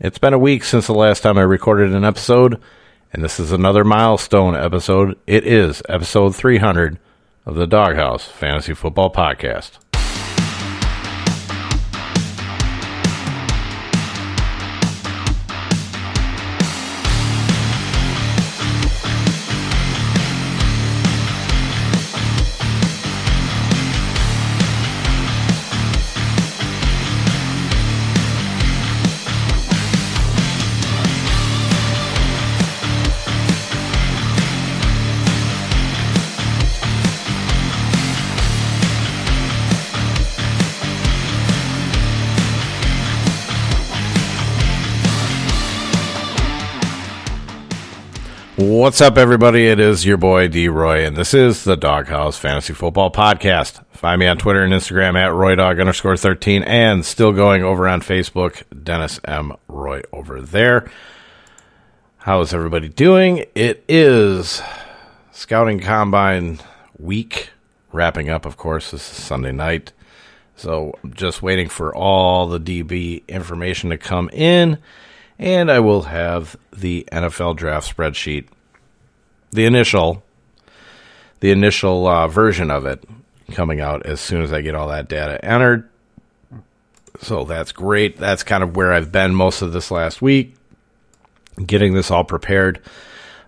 It's been a week since the last time I recorded an episode, and this is another milestone episode. It is episode 300 of the Doghouse Fantasy Football Podcast. What's up, everybody? It is your boy D Roy, and this is the Doghouse Fantasy Football Podcast. Find me on Twitter and Instagram at RoyDog underscore 13, and still going over on Facebook, Dennis M. Roy over there. How is everybody doing? It is Scouting Combine week, wrapping up, of course. This is Sunday night. So just waiting for all the DB information to come in and I will have the NFL draft spreadsheet, the initial, the initial uh, version of it coming out as soon as I get all that data entered. So that's great. That's kind of where I've been most of this last week, getting this all prepared,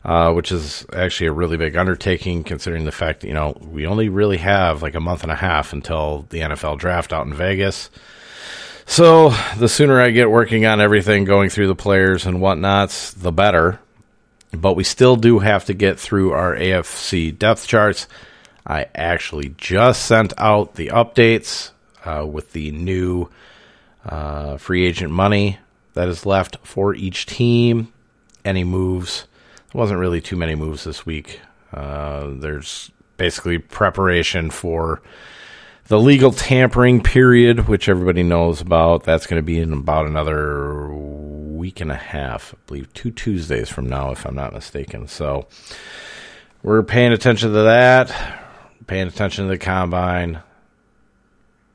uh, which is actually a really big undertaking considering the fact that, you know, we only really have like a month and a half until the NFL draft out in Vegas. So the sooner I get working on everything, going through the players and whatnots, the better. But we still do have to get through our AFC depth charts. I actually just sent out the updates uh, with the new uh, free agent money that is left for each team. Any moves? There wasn't really too many moves this week. Uh, there's basically preparation for the legal tampering period, which everybody knows about, that's going to be in about another week and a half, I believe, two Tuesdays from now, if I'm not mistaken. So we're paying attention to that, paying attention to the combine.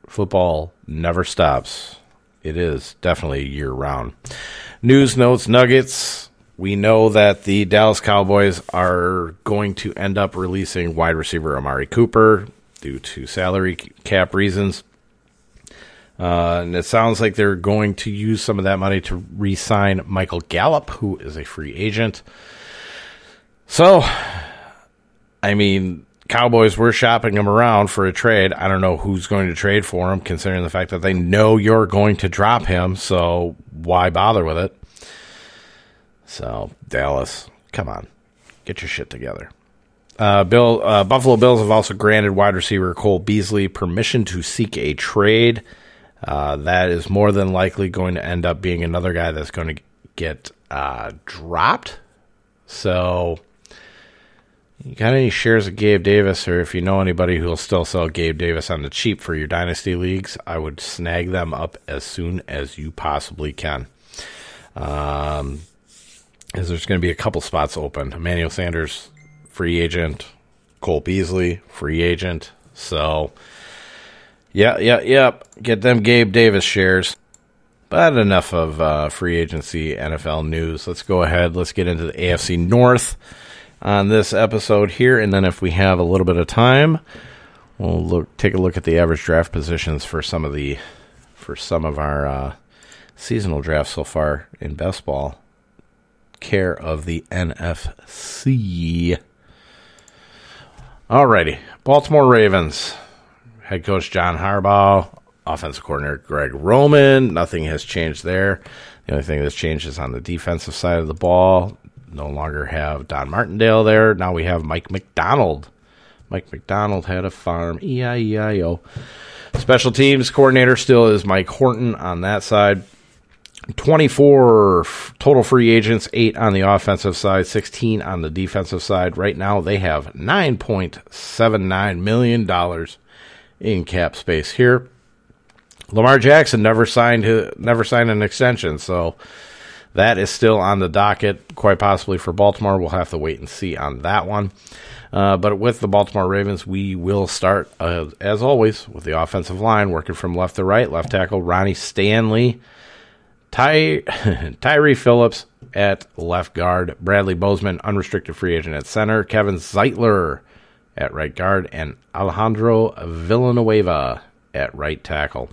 Football never stops. It is definitely year round. News notes, nuggets. We know that the Dallas Cowboys are going to end up releasing wide receiver Amari Cooper due to salary cap reasons. Uh, and it sounds like they're going to use some of that money to re sign Michael Gallup, who is a free agent. So, I mean, Cowboys were shopping him around for a trade. I don't know who's going to trade for him, considering the fact that they know you're going to drop him. So, why bother with it? So, Dallas, come on, get your shit together. Uh, Bill uh, Buffalo Bills have also granted wide receiver Cole Beasley permission to seek a trade. Uh, that is more than likely going to end up being another guy that's going to get uh, dropped. So, you got any shares of Gabe Davis, or if you know anybody who'll still sell Gabe Davis on the cheap for your dynasty leagues, I would snag them up as soon as you possibly can. Um, as there's going to be a couple spots open. Emmanuel Sanders free agent. Cole Beasley, free agent. So, yeah, yeah, yeah. Get them Gabe Davis shares. But enough of uh, free agency NFL news. Let's go ahead. Let's get into the AFC North on this episode here. And then if we have a little bit of time, we'll look take a look at the average draft positions for some of the for some of our uh, seasonal drafts so far in best ball. Care of the NFC. Alrighty. Baltimore Ravens. Head coach John Harbaugh. Offensive coordinator Greg Roman. Nothing has changed there. The only thing that's changed is on the defensive side of the ball. No longer have Don Martindale there. Now we have Mike Macdonald. Mike Macdonald had a farm. E-I-E-I-O. Special teams coordinator still is Mike Horton on that side. 24 total free agents, 8 on the offensive side, 16 on the defensive side. Right now, they have $9.79 million in cap space here. Lamar Jackson never signed never signed an extension, so that is still on the docket, quite possibly for Baltimore. We'll have to wait and see on that one. Uh, but with the Baltimore Ravens, we will start, uh, as always, with the offensive line, working from left to right. Left tackle Ronnie Stanley Ty Tyre Phillips at left guard, Bradley Bozeman, unrestricted free agent at center, Kevin Zeitler at right guard, and Alejandro Villanueva at right tackle.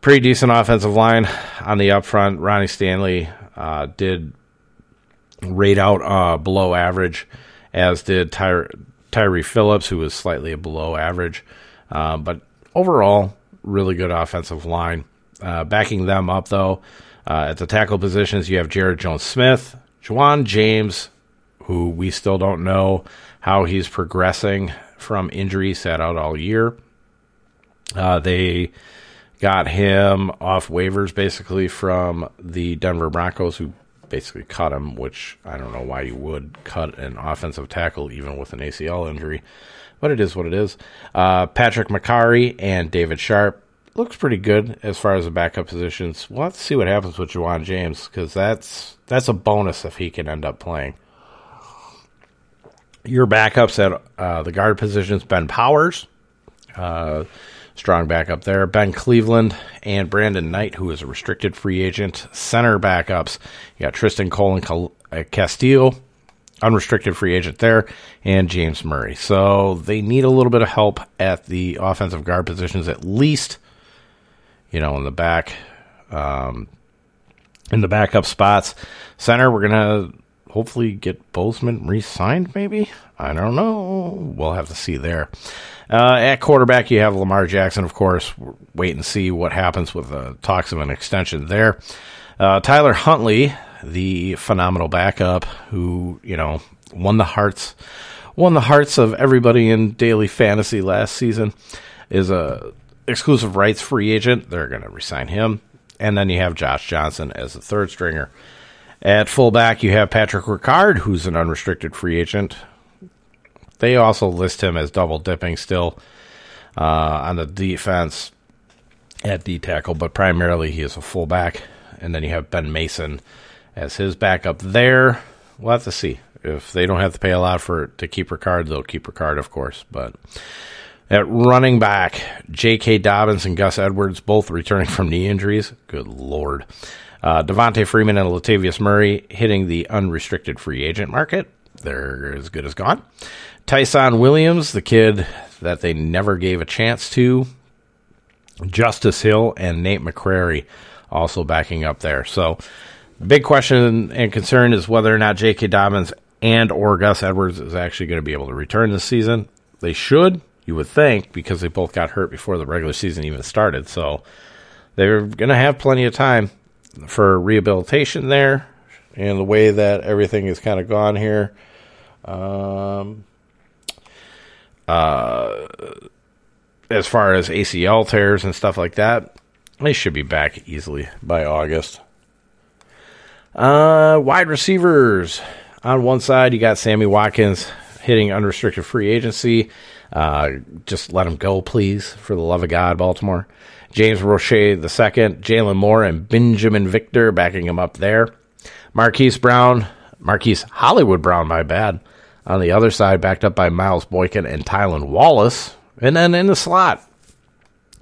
Pretty decent offensive line on the up front. Ronnie Stanley uh, did rate out uh, below average, as did Ty- Tyre Phillips, who was slightly below average. Uh, but overall, really good offensive line. Uh, backing them up, though, uh, at the tackle positions, you have Jaryd Jones Smith, Ja'Wuan James, who we still don't know how he's progressing from injury, sat out all year. Uh, they got him off waivers basically from the Denver Broncos, who basically cut him, which I don't know why you would cut an offensive tackle even with an ACL injury, but it is what it is. Uh, Patrick Mekari and David Sharpe looks pretty good as far as the backup positions. We'll have to see what happens with Ja'Wuan James because that's that's a bonus if he can end up playing. Your backups at uh, the guard positions: Ben Powers, uh, strong backup there. Ben Cleveland and Brandon Knight, who is a restricted free agent. Center backups: you got Tristan Cole and uh, Castillo, unrestricted free agent there, and James Murray. So they need a little bit of help at the offensive guard positions, at least you know, in the back, um, in the backup spots. Center, we're gonna hopefully get Bozeman re-signed. Maybe I don't know. We'll have to see there. Uh, at quarterback, you have Lamar Jackson, of course. wait and see what happens with the talks of an extension there. Uh, Tyler Huntley, the phenomenal backup, who you know won the hearts, won the hearts of everybody in daily fantasy last season, is a exclusive rights free agent. They're going to resign him. And then you have Josh Johnson as the third stringer. At fullback, you have Patrick Ricard, who's an unrestricted free agent. They also list him as double dipping still uh, on the defense at D tackle, but primarily he is a fullback. And then you have Ben Mason as his backup there. We'll have to see. If they don't have to pay a lot for to keep Ricard, they'll keep Ricard, of course. But at running back, J.K. Dobbins and Gus Edwards, both returning from knee injuries. Good Lord. Uh, Devonta Freeman and Latavius Murray hitting the unrestricted free agent market. They're as good as gone. Ty'Son Williams, the kid that they never gave a chance to. Justice Hill and Nate McCrary also backing up there. So, big question and concern is whether or not J.K. Dobbins and or Gus Edwards is actually going to be able to return this season. They should. You would think because they both got hurt before the regular season even started. So they're going to have plenty of time for rehabilitation there. And the way that everything is kind of gone here. Um, uh, as far as ACL tears and stuff like that, they should be back easily by August. Uh, wide receivers. On one side, you got Sammy Watkins hitting unrestricted free agency. Uh, just let him go, please, for the love of God, Baltimore. James Proche II, Jalen Moore, and Benjamin Victor backing him up there. Marquise Brown, Marquise Hollywood Brown, my bad. On the other side, backed up by Miles Boykin and Tylan Wallace. And then in the slot,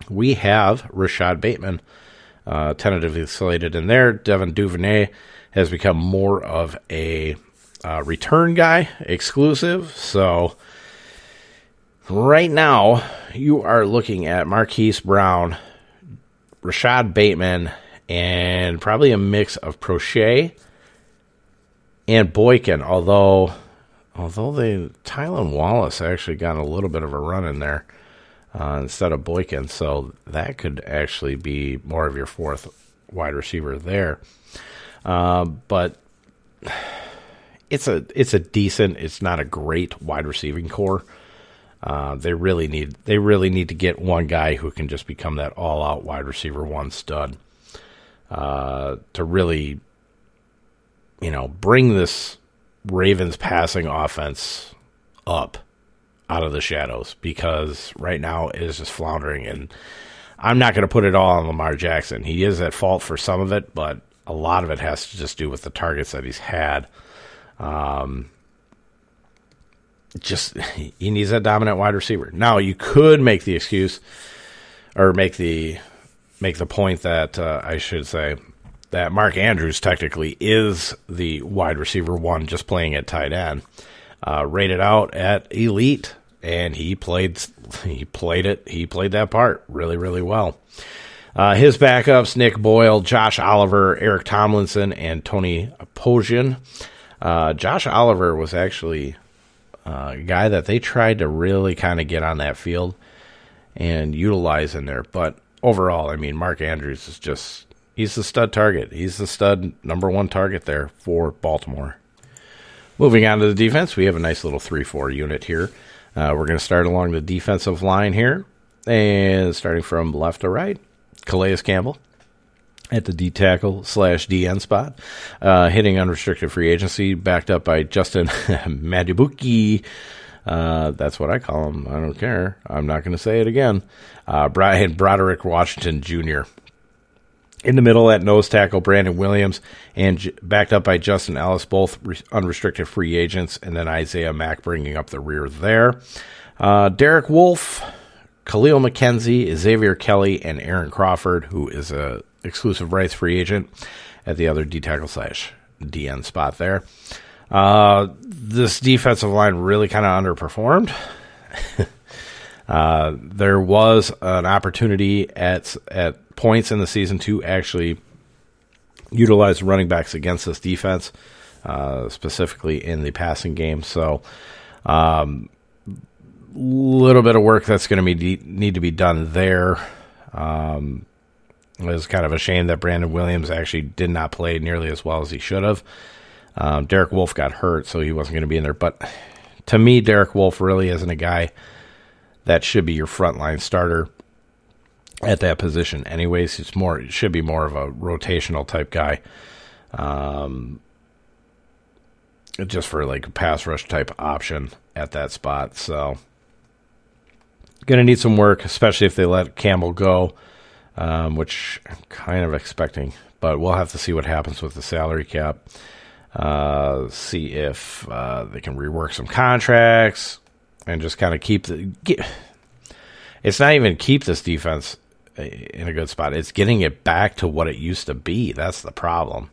we have Rashod Bateman, uh, tentatively slated in there. Devin Duvernay has become more of a uh, return guy, exclusive. So Right now, you are looking at Marquise Brown, Rashod Bateman, and probably a mix of Proche and Boykin. Although, although they Tylan Wallace actually got a little bit of a run in there uh, instead of Boykin, so that could actually be more of your fourth wide receiver there. Uh, but it's a it's a decent. It's not a great wide receiving corps. Uh, they really need they really need to get one guy who can just become that all out wide receiver one stud uh, to really you know bring this Ravens passing offense up out of the shadows because right now it is just floundering and I'm not going to put it all on Lamar Jackson. He is at fault for some of it, but a lot of it has to just do with the targets that he's had. Um, just he needs a dominant wide receiver. Now you could make the excuse or make the make the point that uh, I should say that Mark Andrews technically is the wide receiver one, just playing at tight end. Uh, rated out at elite, and he played he played it he played that part really really well. Uh, his backups: Nick Boyle, Josh Oliver, Eric Tomlinson, and Tony Poljan. Uh, Josh Oliver was actually uh, a guy that they tried to really kind of get on that field and utilize in there. But overall, I mean, Mark Andrews is just he's the stud target. He's the stud number one target there for Baltimore. Moving on to the defense, we have a nice little 3 4 unit here. Uh, we're going to start along the defensive line here. And starting from left to right, Calais Campbell at the D tackle slash DN spot, uh, hitting unrestricted free agency, backed up by Justin Madubuike. Uh, that's what I call him. I don't care. I'm not going to say it again. Uh, Brian Broderick Washington Jr. In the middle at nose tackle, Brandon Williams, and j- backed up by Justin Ellis, both re- unrestricted free agents, and then Isaiah Mack bringing up the rear there. Uh, Derek Wolfe, Kahlil McKenzie, Xavier Kelly, and Aaron Crawford, who is a exclusive rights free agent at the other D tackle slash DN spot there. Uh, this defensive line really kind of underperformed. uh, there was an opportunity at at points in the season to actually utilize running backs against this defense, uh, specifically in the passing game. So, um, little bit of work that's going to be need to be done there. Um, it was kind of a shame that Brandon Williams actually did not play nearly as well as he should have. Um, Derek Wolfe got hurt, so he wasn't going to be in there. But to me, Derek Wolfe really isn't a guy that should be your frontline starter at that position. Anyways, it's more it should be more of a rotational type guy. Um, just for like a pass rush type option at that spot. So gonna need some work, especially if they let Campbell go, um, which I'm kind of expecting. But we'll have to see what happens with the salary cap. Uh, see if uh, they can rework some contracts and just kind of keep the. Get, it's not even keep this defense in a good spot. It's getting it back to what it used to be. That's the problem.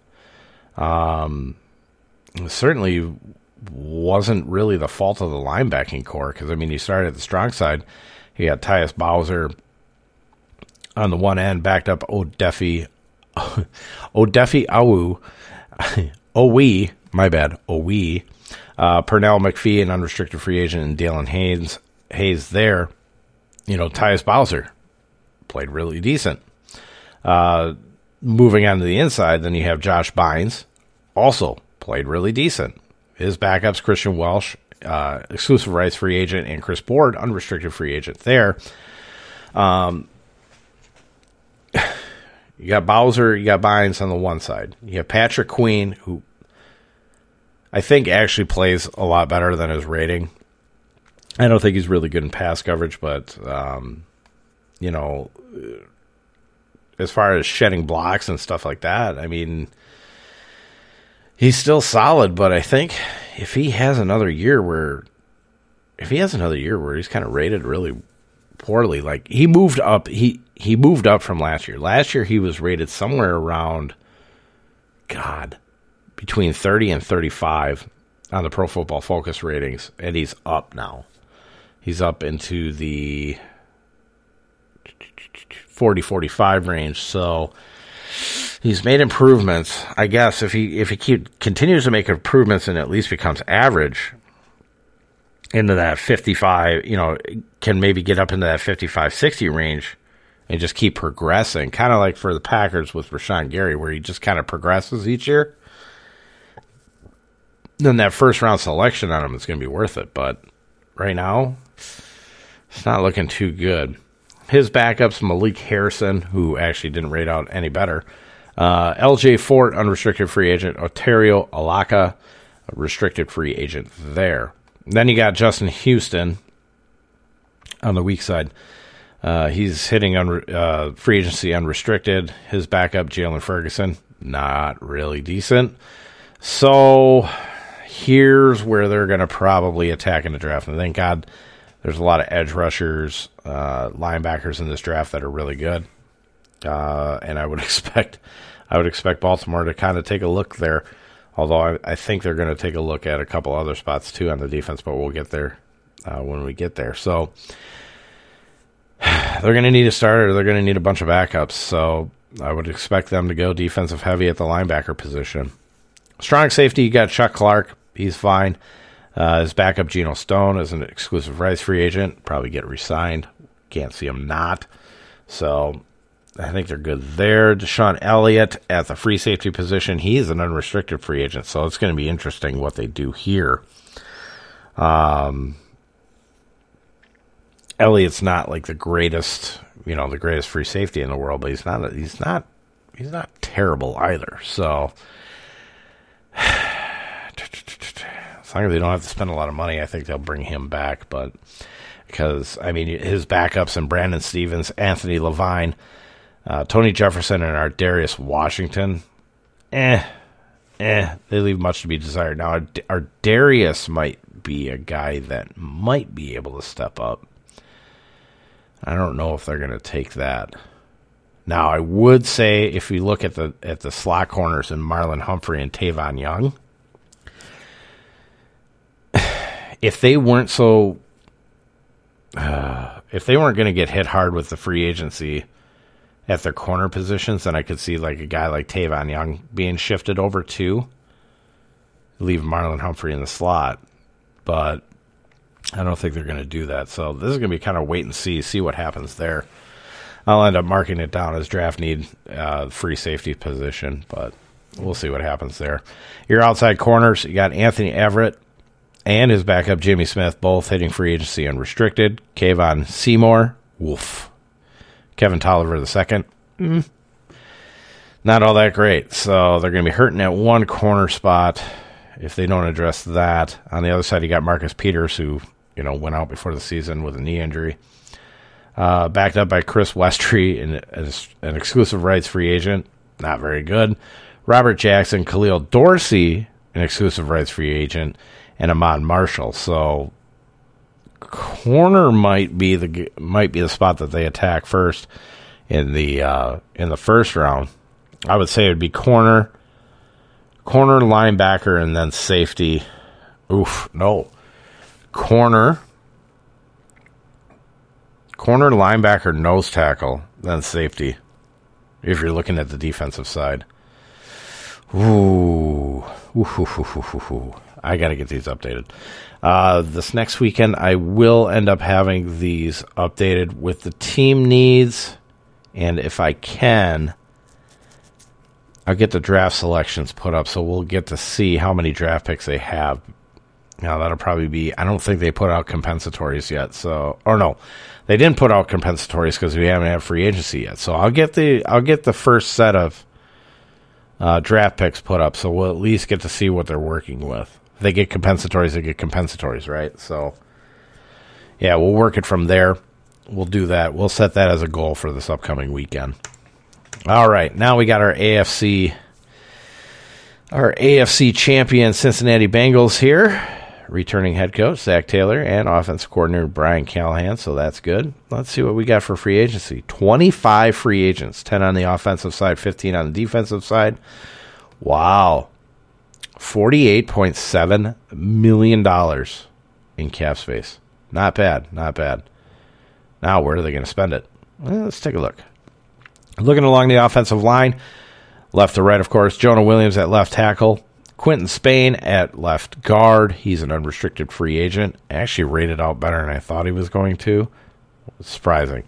Um, certainly wasn't really the fault of the linebacking corps because I mean, you started at the strong side. You got Tyus Bowser on the one end, backed up Odefi, Odefi Awu, Owe, my bad, Owe, uh, Pernell McPhee, an unrestricted free agent, and Daelin Hayes, Hayes there. You know, Tyus Bowser played really decent. Uh, moving on to the inside, then you have Josh Bynes, also played really decent. His backups, Kristian Welch, uh, exclusive rights free agent, and Chris Board, unrestricted free agent there. Um, you got Bowser, you got Bynes on the one side. You have Patrick Queen, who I think actually plays a lot better than his rating. I don't think he's really good in pass coverage, but um, you know, as far as shedding blocks and stuff like that, I mean, he's still solid. But I think if he has another year where, if he has another year where he's kind of rated really poorly, like he moved up, he he moved up from last year. Last year he was rated somewhere around, God, between thirty and thirty five on the Pro Football Focus ratings, and he's up now. He's up into the 40 45 range. So he's made improvements. I guess if he if he keep, continues to make improvements and at least becomes average into that 55, you know, can maybe get up into that 55 60 range and just keep progressing, kind of like for the Packers with Rashan Gary where he just kind of progresses each year. Then that first round selection on him is going to be worth it, but right now it's not looking too good. His backups, Malik Harrison, who actually didn't rate out any better. Uh, LJ Fort, unrestricted free agent. Otaro Alaka, restricted free agent there. Then you got Justin Houston on the weak side. Uh, he's hitting un- uh, free agency unrestricted. His backup, Jaylon Ferguson, not really decent. So here's where they're going to probably attack in the draft. And thank God there's a lot of edge rushers, uh, linebackers in this draft that are really good. uh, and I would expect I would expect Baltimore to kind of take a look there. Although I, I think they're going to take a look at a couple other spots too on the defense, but we'll get there uh, when we get there. So they're going to need a starter. They're going to need a bunch of backups. So I would expect them to go defensive heavy at the linebacker position. Strong safety, you got Chuck Clark. He's fine. Uh, his backup, Geno Stone, is an exclusive rights free agent. Probably get re-signed. Can't see him not. So I think they're good there. DeShon Elliott at the free safety position. He's an unrestricted free agent, so it's going to be interesting what they do here. Um, Elliott's not like the greatest, you know, the greatest free safety in the world, but he's not. He's not. He's not terrible either. So as long as they don't have to spend a lot of money, I think they'll bring him back. But because I mean, his backups and Brandon Stephens, Anthony Levine, uh, Tony Jefferson, and Ar'Darius Washington, eh, eh, they leave much to be desired. Now, our Darius might be a guy that might be able to step up. I don't know if they're going to take that. Now, I would say if you look at the at the slot corners and Marlon Humphrey and Tavon Young, if they weren't so, uh, if they weren't going to get hit hard with the free agency at their corner positions, then I could see like a guy like Tavon Young being shifted over to leave Marlon Humphrey in the slot. But I don't think they're going to do that. So this is going to be kind of wait and see, see what happens there. I'll end up marking it down as draft need uh, free safety position, but we'll see what happens there. Your outside corners, you got Anthony Averett and his backup Jimmy Smith, both hitting free agency unrestricted. Kevon Seymour, woof. Kevin Toliver II, mm, not all that great. So they're going to be hurting at one corner spot if they don't address that. On the other side, you got Marcus Peters, who you know went out before the season with a knee injury. Uh, backed up by Chris Westry, an, an exclusive rights free agent, not very good. Robert Jackson, Khalil Dorsey, an exclusive rights free agent, and Ahmad Marshall. So corner might be the might be the spot that they attack first in the uh, in the first round. I would say it would be corner, corner, linebacker, and then safety. Oof, no, corner, corner, linebacker, nose tackle, then safety. If you're looking at the defensive side. Ooh. Ooh, I got to get these updated. Uh, this next weekend, I will end up having these updated with the team needs, and if I can, I'll get the draft selections put up so we'll get to see how many draft picks they have. Now that'll probably be. I don't think they put out compensatories yet. So, or no, they didn't put out compensatories because we haven't had free agency yet. So I'll get the I'll get the first set of uh, draft picks put up, so we'll at least get to see what they're working with they get compensatories, they get compensatories, right? So, yeah, we'll work it from there. We'll do that. We'll set that as a goal for this upcoming weekend. All right, now we got our AFC, our AFC champion Cincinnati Bengals here. Returning head coach Zac Taylor and offensive coordinator Brian Callahan, so that's good. Let's see what we got for free agency. Twenty-five free agents, ten on the offensive side, fifteen on the defensive side. Wow, $48.7 million in cap space. Not bad. Not bad. Now, where are they going to spend it? Well, let's take a look. Looking along the offensive line, left to right, of course, Jonah Williams at left tackle, Quinton Spain at left guard. He's an unrestricted free agent. Actually, rated out better than I thought he was going to. Surprising.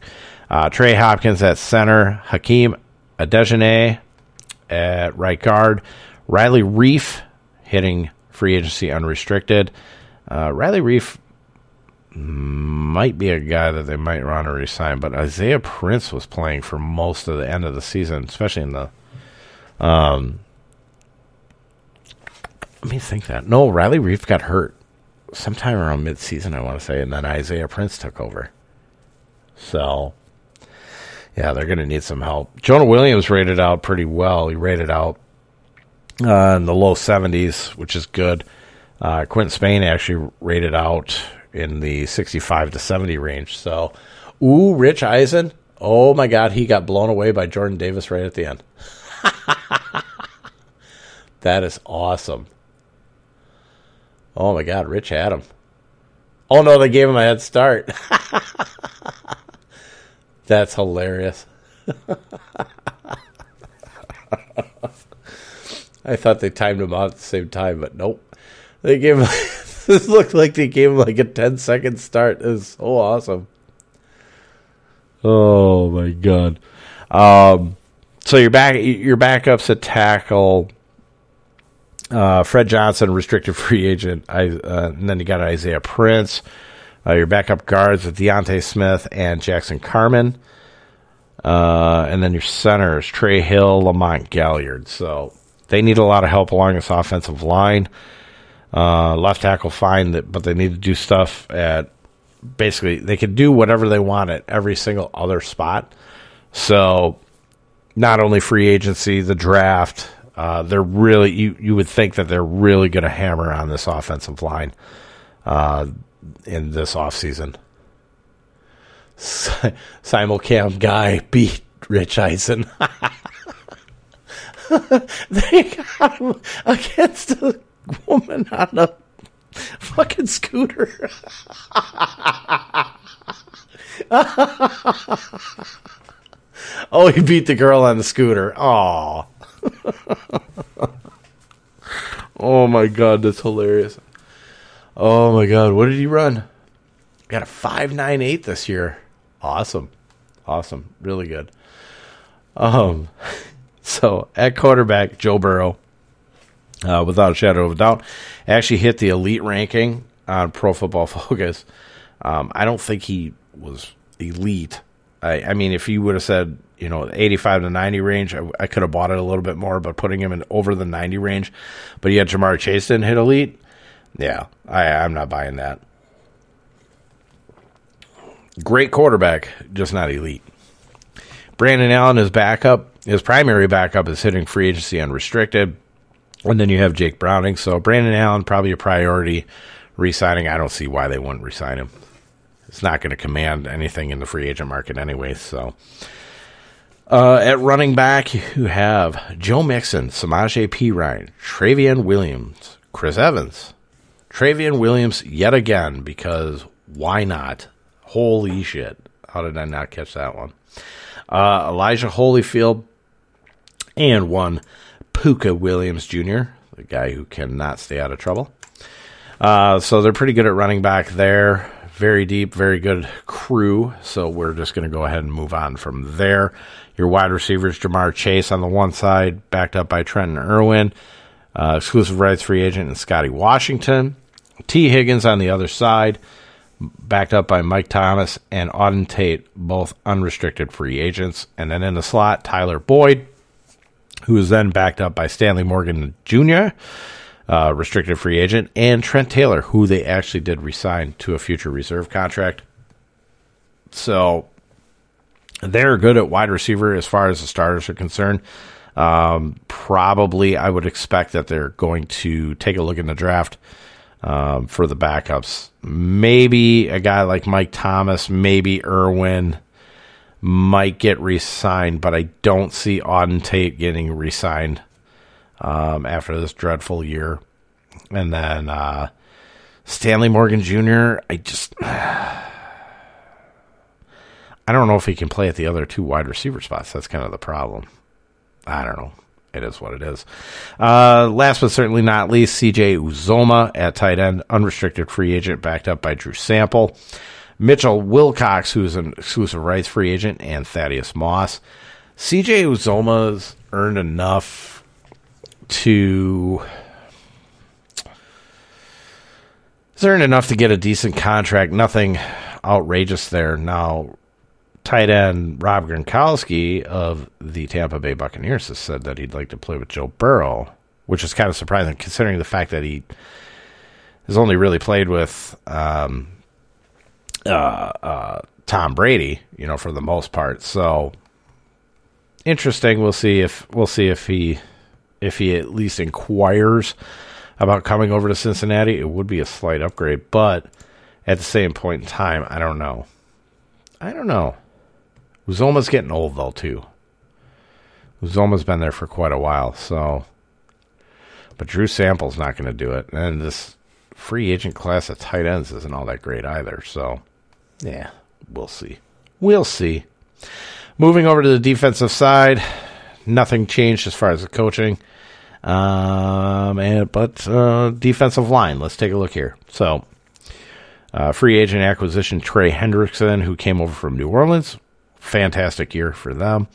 Uh, Trey Hopkins at center, Hakeem Adeniji at right guard, Riley Reiff hitting free agency unrestricted. Uh, Riley Reiff might be a guy that they might want to resign, but Isaiah Prince was playing for most of the end of the season, especially in the. Um, let me think that. No, Riley Reiff got hurt sometime around mid-season, I want to say, and then Isaiah Prince took over. So, yeah, they're going to need some help. Jonah Williams rated out pretty well. He rated out uh, in the low 70s, which is good. Uh, Quinton Spain actually rated out in the 65 to 70 range. So, ooh, Rich Eisen. Oh my God, he got blown away by Jordan Davis right at the end. that is awesome. Oh my God, Rich had him. Oh no, they gave him a head start. That's hilarious. I thought they timed him out at the same time, but nope. They gave him. this looked like they gave him like a 10 second start. It was so awesome. Oh my god. Um, so your back your backups at tackle. Uh, Fred Johnson, restricted free agent. I, uh, and then you got Isaiah Prince. Uh, your backup guards with D'Ante Smith and Jackson Carman. Uh, and then your centers, Trey Hill, Lamont Gaillard. So they need a lot of help along this offensive line. Uh, left tackle, fine, but they need to do stuff at basically they can do whatever they want at every single other spot. So not only free agency, the draft, uh, they're really you you would think that they're really going to hammer on this offensive line uh, in this offseason. Simulcam guy beat Rich Eisen. they got him against a woman on a fucking scooter. oh, he beat the girl on the scooter. Oh. oh my god, that's hilarious. Oh my god, what did he run? Got a 598 this year. Awesome. Awesome. Really good. Um so at quarterback, Joe Burrow uh, without a shadow of a doubt. Actually hit the elite ranking on Pro Football Focus. Um, I don't think he was elite. I, I mean, if you would have said, you know, 85 to 90 range, I, I could have bought it a little bit more, but putting him in over the 90 range. But yet Ja'Marr Chase didn't hit elite. Yeah, I, I'm not buying that. Great quarterback, just not elite. Brandon Allen is backup. His primary backup is hitting free agency unrestricted. And then you have Jake Browning. So Brandon Allen, probably a priority resigning. I don't see why they wouldn't resign him. It's not going to command anything in the free agent market anyway. So uh, at running back, you have Joe Mixon, Samaje Perine, Trayveon Williams, Chris Evans. Trayveon Williams yet again because why not? Holy shit. How did I not catch that one? Uh, Elijah Holyfield and one Pooka Williams Jr., the guy who cannot stay out of trouble. Uh, so they're pretty good at running back there. Very deep, very good crew. So we're just going to go ahead and move on from there. Your wide receivers, Ja'Marr Chase on the one side, backed up by Trenton Irwin, uh, exclusive rights free agent, and Scotty Washington. Tee Higgins on the other side, backed up by Mike Thomas and Auden Tate, both unrestricted free agents. And then in the slot, Tyler Boyd, who is then backed up by Stanley Morgan Jr., uh, restricted free agent, and Trent Taylor, who they actually did resign to a future reserve contract. So they're good at wide receiver as far as the starters are concerned. Um, probably, I would expect that they're going to take a look in the draft um, for the backups. Maybe a guy like Mike Thomas, maybe Irwin might get re-signed, but I don't see Auden Tate getting re-signed um, after this dreadful year. And then uh, Stanley Morgan Jr. I just I don't know if he can play at the other two wide receiver spots. That's kind of the problem. I don't know. It is what it is. Uh, last but certainly not least, CJ Uzomah at tight end, unrestricted free agent, backed up by Drew Sample. Mitchell Wilcox, who's an exclusive rights free agent, and Thaddeus Moss. CJ Uzomah's earned enough to. He's earned enough to get a decent contract. Nothing outrageous there. Now, tight end Rob Gronkowski of the Tampa Bay Buccaneers has said that he'd like to play with Joe Burrow, which is kind of surprising considering the fact that he has only really played with um, uh, uh, Tom Brady, you know, for the most part. So interesting. We'll see if we'll see if he if he at least inquires about coming over to Cincinnati. It would be a slight upgrade, but at the same point in time, I don't know. I don't know. Uzomah's getting old though too. Uzomah's been there for quite a while, so. But Drew Sample's not going to do it, and this free agent class of tight ends isn't all that great either. So, yeah, we'll see. We'll see. Moving over to the defensive side, nothing changed as far as the coaching. Um, and but uh, defensive line. Let's take a look here. So, uh, free agent acquisition Trey Hendrickson, who came over from New Orleans, fantastic year for them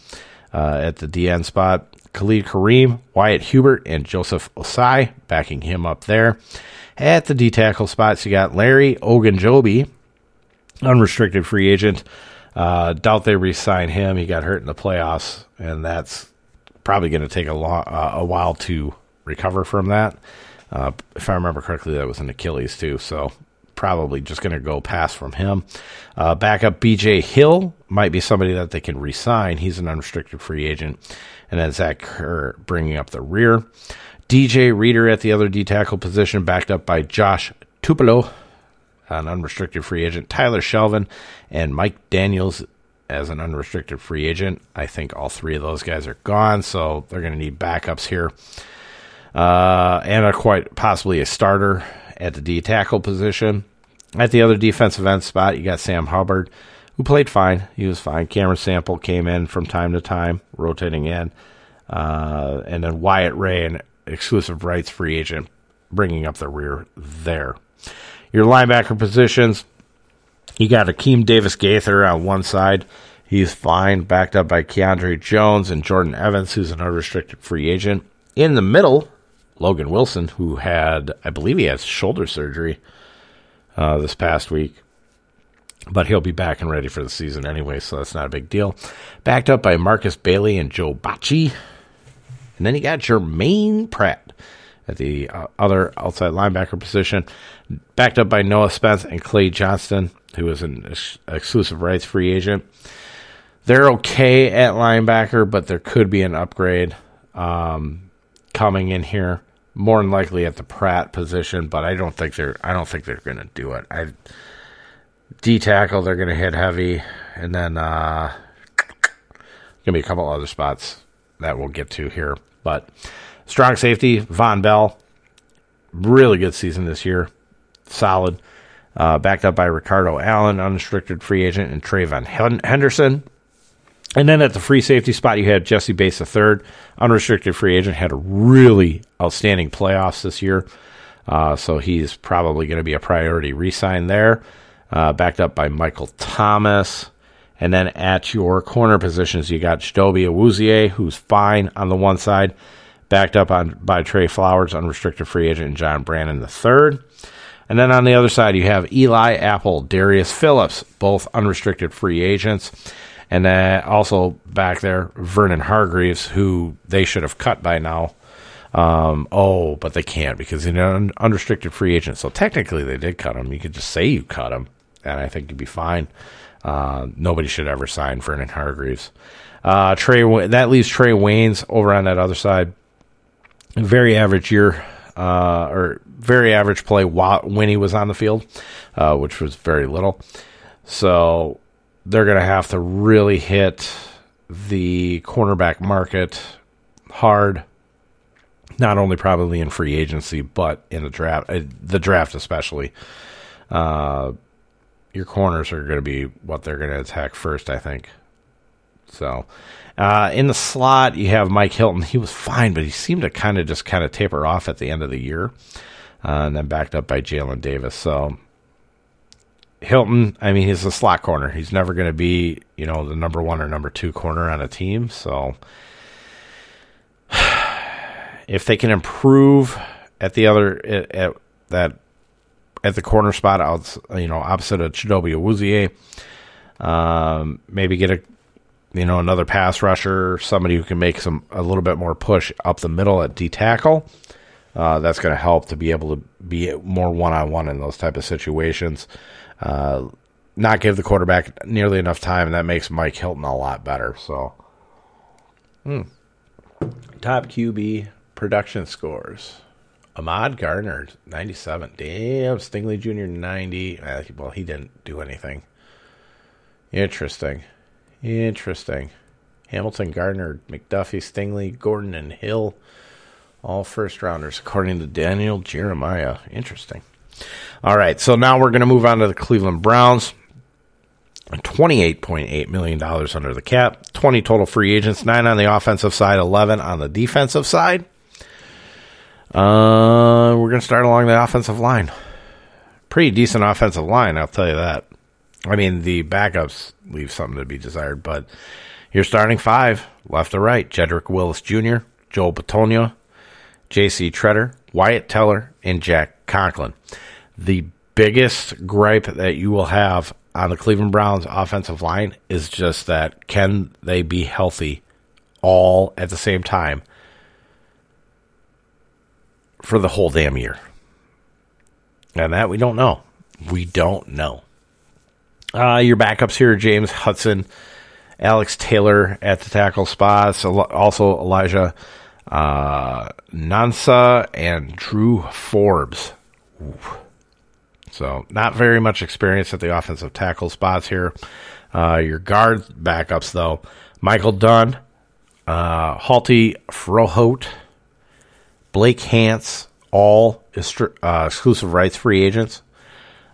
uh, at the DN spot. Khalid Kareem, Wyatt Hubert, and Joseph Ossai backing him up there. At the D tackle spots, you got Larry Ogunjobi, unrestricted free agent. Uh, doubt they re-sign him. He got hurt in the playoffs, and that's probably going to take a, long, uh, a while to recover from that. Uh, if I remember correctly, that was an Achilles too, so probably just going to go pass from him. Uh, backup BJ Hill might be somebody that they can re-sign. He's an unrestricted free agent, and then Zach Kerr bringing up the rear. DJ Reader at the other D tackle position, backed up by Josh Tupou, an unrestricted free agent. Tyler Shelvin and Mike Daniels as an unrestricted free agent. I think all three of those guys are gone, so they're going to need backups here. Uh, and a quite possibly a starter at the D tackle position. At the other defensive end spot, you got Sam Hubbard, who played fine. He was fine. Cameron Sample came in from time to time, rotating in. Uh, and then Wyatt Ray, an exclusive rights free agent, bringing up the rear there. Your linebacker positions, you got Akeem Davis Gaither on one side. He's fine, backed up by Keandre Jones and Jordan Evans, who's an unrestricted free agent. In the middle, Logan Wilson, who had, I believe he has shoulder surgery uh, this past week. But he'll be back and ready for the season anyway, so that's not a big deal. Backed up by Markus Bailey and Joe Bachie. And then you got Germaine Pratt at the uh, other outside linebacker position, backed up by Noah Spence and Clay Johnston, who is an ex- exclusive rights free agent. They're okay at linebacker, but there could be an upgrade um, coming in here. More than likely at the Pratt position, but I don't think they're. I don't think they're going to do it. I D tackle they're going to hit heavy, and then uh, gonna be a couple other spots that we'll get to here. But strong safety, Vonn Bell, really good season this year, solid. Uh, backed up by Ricardo Allen, unrestricted free agent, and Trayvon Henderson. And then at the free safety spot, you had Jessie Bates III, unrestricted free agent, had a really outstanding playoffs this year. Uh, so he's probably going to be a priority re-sign there. Uh, backed up by Michael Thomas. And then at your corner positions, you got Chidobe Awuzie, who's fine on the one side, backed up on by Tre Flowers, unrestricted free agent, and John Brandon the third. And then on the other side, you have Eli Apple, Darius Phillips, both unrestricted free agents. And then also back there, Vernon Hargreaves, who they should have cut by now. Um, oh, but they can't because he's an unrestricted free agent. So technically, they did cut him. You could just say you cut him, and I think you'd be fine. Uh, nobody should ever sign Vernon Hargreaves. Uh, Trae that leaves Trae Waynes over on that other side. Very average year, uh, or very average play while, when he was on the field, uh, which was very little. So they're going to have to really hit the cornerback market hard. Not only probably in free agency, but in the draft, uh, the draft especially. Uh, your corners are going to be what they're going to attack first, I think. So, uh, in the slot, you have Mike Hilton. He was fine, but he seemed to kind of just kind of taper off at the end of the year, uh, and then backed up by Jalen Davis. So, Hilton, I mean, he's a slot corner. He's never going to be, you know, the number one or number two corner on a team. So, if they can improve at the other at, at that at the corner spot, out you know, opposite of Chidobe Awuzie. Um, maybe get a you know another pass rusher, somebody who can make some a little bit more push up the middle at D tackle. Uh, that's going to help to be able to be more one on one in those type of situations. Uh, not give the quarterback nearly enough time, and that makes Mike Hilton a lot better. So, hmm. top QB production scores. Ahmad Gardner, 97. Damn, Stingley Jr., 90. Uh, well, he didn't do anything. Interesting. Interesting. Hamilton, Gardner, McDuffie, Stingley, Gordon, and Hill, all first rounders, according to Daniel Jeremiah. Interesting. All right, so now we're going to move on to the Cleveland Browns. $28.8 million under the cap, 20 total free agents, 9 on the offensive side, 11 on the defensive side. Uh, we're going to start along the offensive line. Pretty decent offensive line, I'll tell you that. I mean, the backups leave something to be desired, but you're starting five, left to right. Jedrick Wills Jr., Joel Bitonio, J.C. Tretter, Wyatt Teller, and Jack Conklin. The biggest gripe that you will have on the Cleveland Browns offensive line is just that can they be healthy all at the same time for the whole damn year? And that we don't know. We don't know. Uh, your backups here James Hudson, Alex Taylor at the tackle spots, also Elijah uh, Nkansah, and Drew Forbes. Ooh. So, not very much experience at the offensive tackle spots here. Uh, your guard backups, though Michael Dunn, uh, Hjalte Froholdt, Blake Hance, all uh, exclusive rights free agents.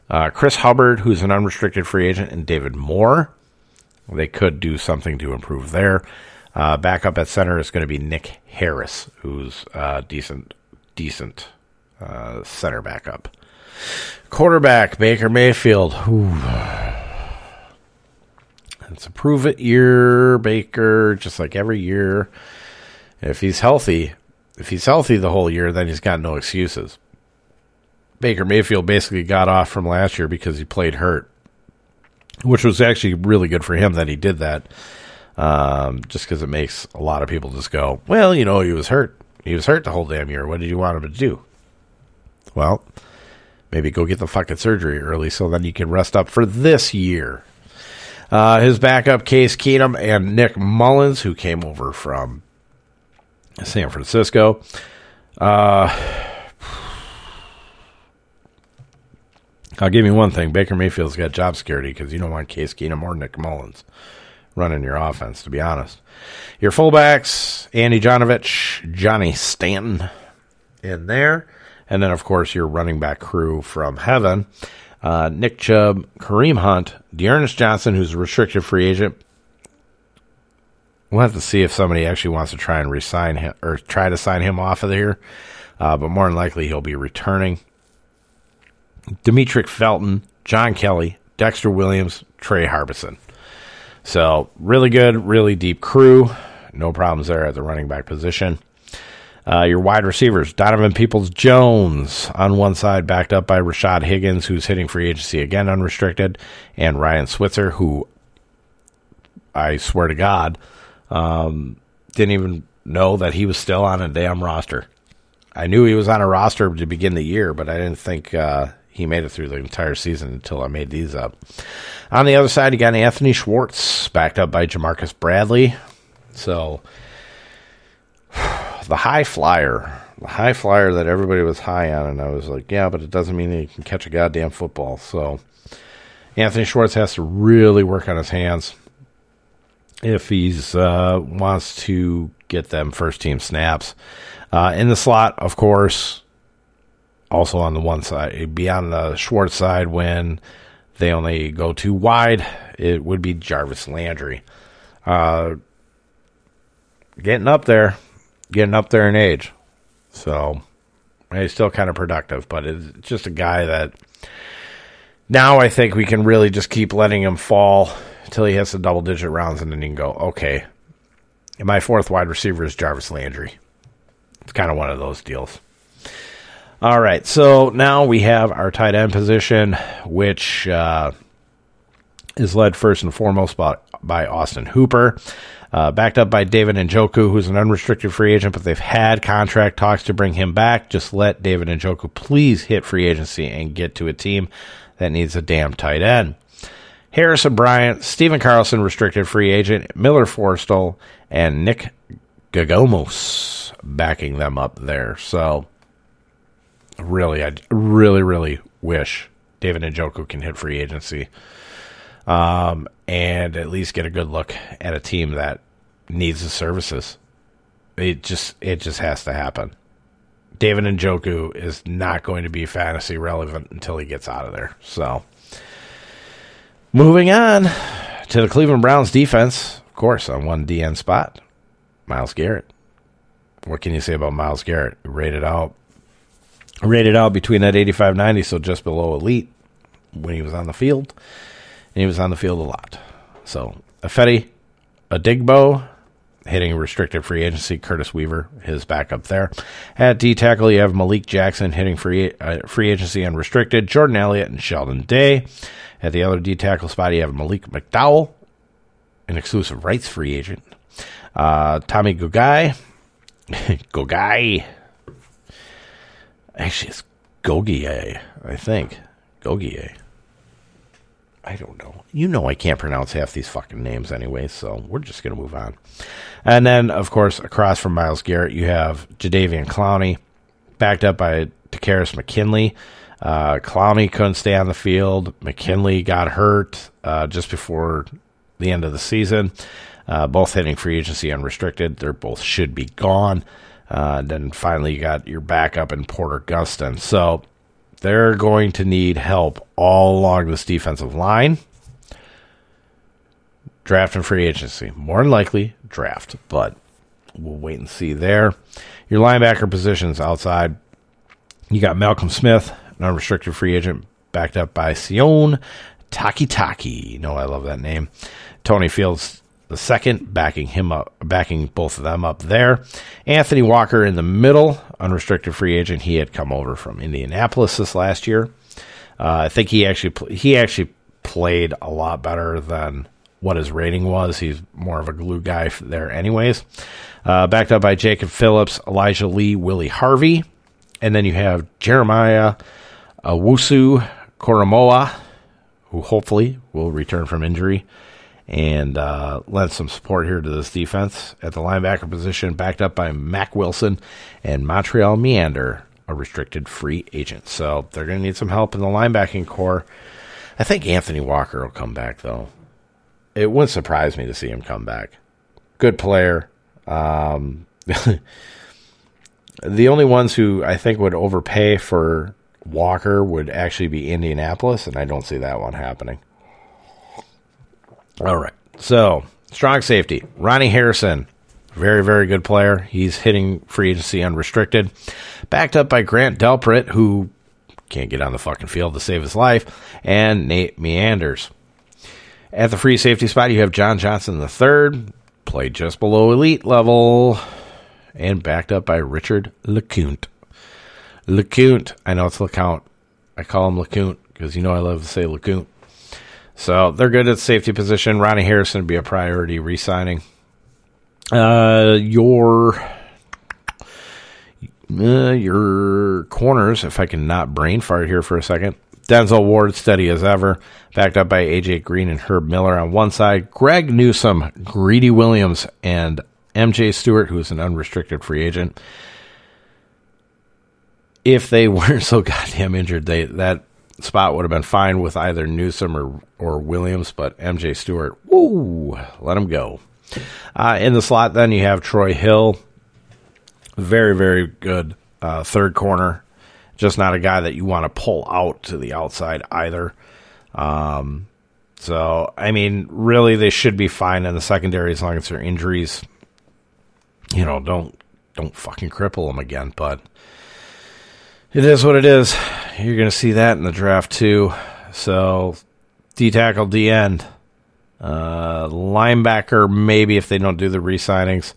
Uh, Chris Hubbard, who's an unrestricted free agent, and David Moore. They could do something to improve there. Uh, backup at center is going to be Nick Harris, who's uh, decent, decent uh, center backup. Quarterback Baker Mayfield. Ooh. It's a prove it year, Baker, just like every year. If he's healthy, if he's healthy the whole year, then he's got no excuses. Baker Mayfield basically got off from last year because he played hurt, which was actually really good for him that he did that. Um, just because it makes a lot of people just go, well, you know, he was hurt. He was hurt the whole damn year. What did you want him to do? Well, maybe go get the fucking surgery early so then you can rest up for this year. Uh, his backup, Case Keenum and Nick Mullens, who came over from San Francisco. Uh, I'll give you one thing: Baker Mayfield's got job security because you don't want Case Keenum or Nick Mullens running your offense. To be honest, your fullbacks: Andy Janovich, Johnny Stanton, in there. And then, of course, your running back crew from heaven uh, Nick Chubb, Kareem Hunt, D'Ernest Johnson, who's a restricted free agent. We'll have to see if somebody actually wants to try and resign him or try to sign him off of there. Uh, but more than likely, he'll be returning. Demetric Felton, John Kelly, Dexter Williams, Trey Harbison. So, really good, really deep crew. No problems there at the running back position. Uh, your wide receivers, Donovan Peoples Jones on one side, backed up by Rashard Higgins, who's hitting free agency again unrestricted, and Ryan Switzer, who I swear to God, um, didn't even know that he was still on a damn roster. I knew he was on a roster to begin the year, but I didn't think uh, he made it through the entire season until I made these up. On the other side, you got Anthony Schwartz, backed up by Jamarcus Bradley. So the high flyer, the high flyer that everybody was high on, and I was like, yeah, but it doesn't mean he can catch a goddamn football. So Anthony Schwartz has to really work on his hands if he's uh, wants to get them first team snaps. Uh, in the slot, of course, also on the one side, beyond the Schwartz side, when they only go too wide, it would be Jarvis Landry. Uh, getting up there, getting up there in age. So he's still kind of productive, but it's just a guy that now I think we can really just keep letting him fall until he hits the double digit rounds and then you can go, okay. And my fourth wide receiver is Jarvis Landry. It's kind of one of those deals. All right, so now we have our tight end position, which uh, is led first and foremost by, by Austin Hooper. Uh, backed up by David Njoku, who's an unrestricted free agent, but they've had contract talks to bring him back. Just let David Njoku please hit free agency and get to a team that needs a damn tight end. Harrison Bryant, Stephen Carlson, restricted free agent, Miller Forristall, and Nick Guggemos backing them up there. So, really, I really, really wish David Njoku can hit free agency. Um, and at least get a good look at a team that needs the services. It just it just has to happen. David Njoku is not going to be fantasy relevant until he gets out of there. So, moving on to the Cleveland Browns defense, of course, on one DN spot, Myles Garrett. What can you say about Myles Garrett? Rated out, rated out between that 85 90, so just below elite when he was on the field. And he was on the field a lot. So, Ifeadi, Odenigbo, hitting restricted free agency. Curtis Weaver, his backup there. At D tackle, you have Malik Jackson hitting free uh, free agency unrestricted. Jordan Elliott and Sheldon Day. At the other D tackle spot, you have Malik McDowell, an exclusive rights free agent. Uh, Tommy Gogai, Gogai. Actually, it's Gogie, I think. Gogie. I don't know. You know I can't pronounce half these fucking names anyway, so we're just going to move on. And then, of course, across from Myles Garrett, you have Jadeveon Clowney, backed up by Takkarist McKinley. Uh, Clowney couldn't stay on the field. McKinley got hurt uh, just before the end of the season. Uh, both hitting free agency unrestricted. They're both should be gone. Uh, then finally, you got your backup in Porter Gustin. So they're going to need help all along this defensive line. Draft and free agency. More than likely, draft, but we'll wait and see there. Your linebacker positions outside. You got Malcolm Smith, an unrestricted free agent, backed up by Sione Takitaki. You know I love that name. Tony Fields second, backing him up, backing both of them up there. Anthony Walker in the middle, unrestricted free agent. He had come over from Indianapolis this last year. Uh, I think he actually he actually played a lot better than what his rating was. He's more of a glue guy there, anyways. Uh, backed up by Jacob Phillips, Elijah Lee, Willie Harvey, and then you have Jeremiah Owusu Koramoah, who hopefully will return from injury and uh, lend some support here to this defense at the linebacker position, backed up by Mack Wilson and Montrel Meander, a restricted free agent. So they're going to need some help in the linebacking corps. I think Anthony Walker will come back, though. It wouldn't surprise me to see him come back. Good player. Um, the only ones who I think would overpay for Walker would actually be Indianapolis, and I don't see that one happening. All right. So, strong safety. Ronnie Harrison, very, very good player. He's hitting free agency unrestricted. Backed up by Grant Delpit, who can't get on the fucking field to save his life, and Nate Meanders. At the free safety spot, you have John Johnson III, played just below elite level, and backed up by Richard LeCounte. LeCounte, I know it's LeCount. I call him LeCounte because you know I love to say LeCounte. So they're good at safety position. Ronnie Harrison would be a priority re-signing. Uh, your uh, your corners, if I can not brain fart here for a second. Denzel Ward, steady as ever, backed up by AJ Green and Herb Miller on one side. Greg Newsome, Greedy Williams, and MJ Stewart, who is an unrestricted free agent. If they weren't so goddamn injured, they that spot would have been fine with either Newsome or, or Williams, but MJ Stewart, woo, let him go. Uh, in the slot, then you have Troy Hill, very, very good uh, third corner. Just not a guy that you want to pull out to the outside either. Um, so, I mean, really, they should be fine in the secondary as long as their injuries, you know, don't don't fucking cripple them again. But it is what it is. You're going to see that in the draft too. So, D tackle, D end, uh, linebacker, maybe if they don't do the re signings.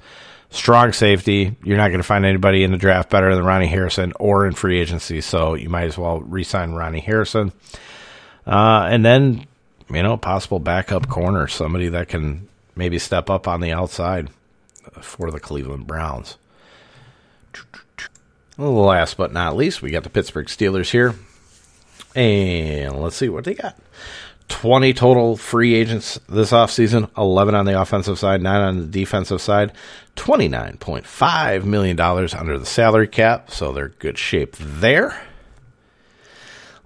Strong safety. You're not going to find anybody in the draft better than Ronnie Harrison or in free agency. So you might as well re sign Ronnie Harrison. Uh, and then, you know, possible backup corner, somebody that can maybe step up on the outside for the Cleveland Browns. Last but not least, we got the Pittsburgh Steelers here. And let's see what they got. 20 total free agents this offseason, 11 on the offensive side, 9 on the defensive side, $29.5 million under the salary cap, so they're good shape there.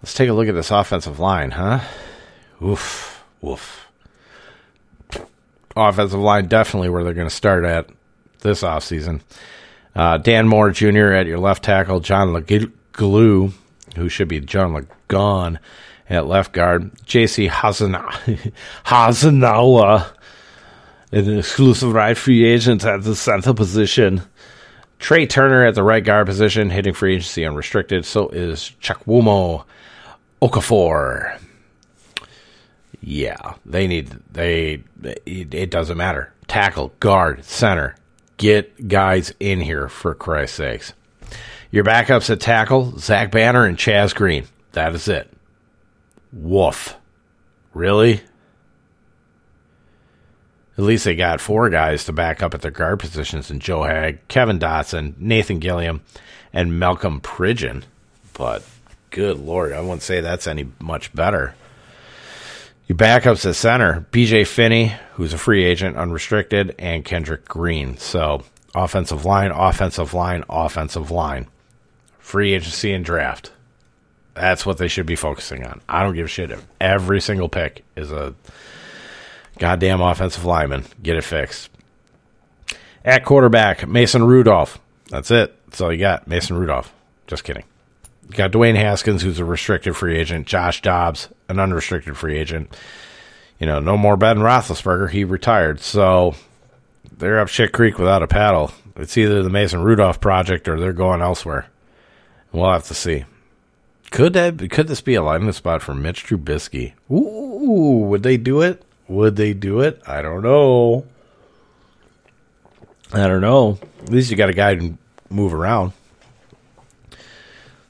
Let's take a look at this offensive line, huh? Oof. Woof. Offensive line, definitely where they're going to start at this offseason. Uh, Dan Moore Jr. at your left tackle, John LeGlue, who should be John LeGone at left guard, J.C. Hassenauer, an exclusive right free agent at the center position. Trai Turner at the right guard position, hitting free agency unrestricted. So is Chukwuma Okorafor. Yeah, they need they. It, it doesn't matter. Tackle, guard, center. Get guys in here for Christ's sakes. Your backups at tackle: Zach Banner and Chaz Green. That is it. Woof. Really? At least they got four guys to back up at their guard positions in Joe Haeg, Kevin Dotson, Nathan Gilliam, and Malcolm Pridgeon. But good lord, I wouldn't say that's any much better. Your backups at center, BJ Finney, who's a free agent, unrestricted, and Kendrick Green. So offensive line, offensive line, offensive line. Free agency and draft. That's what they should be focusing on. I don't give a shit if every single pick is a goddamn offensive lineman. Get it fixed. At quarterback, Mason Rudolph. That's it. That's all you got. Mason Rudolph. Just kidding. You got Dwayne Haskins, who's a restricted free agent. Josh Dobbs, an unrestricted free agent. You know, no more Ben Roethlisberger. He retired. So they're up shit creek without a paddle. It's either the Mason Rudolph project or they're going elsewhere. We'll have to see. Could that could this be a landing spot for Mitch Trubisky? Ooh, would they do it? Would they do it? I don't know. I don't know. At least you got a guy to move around.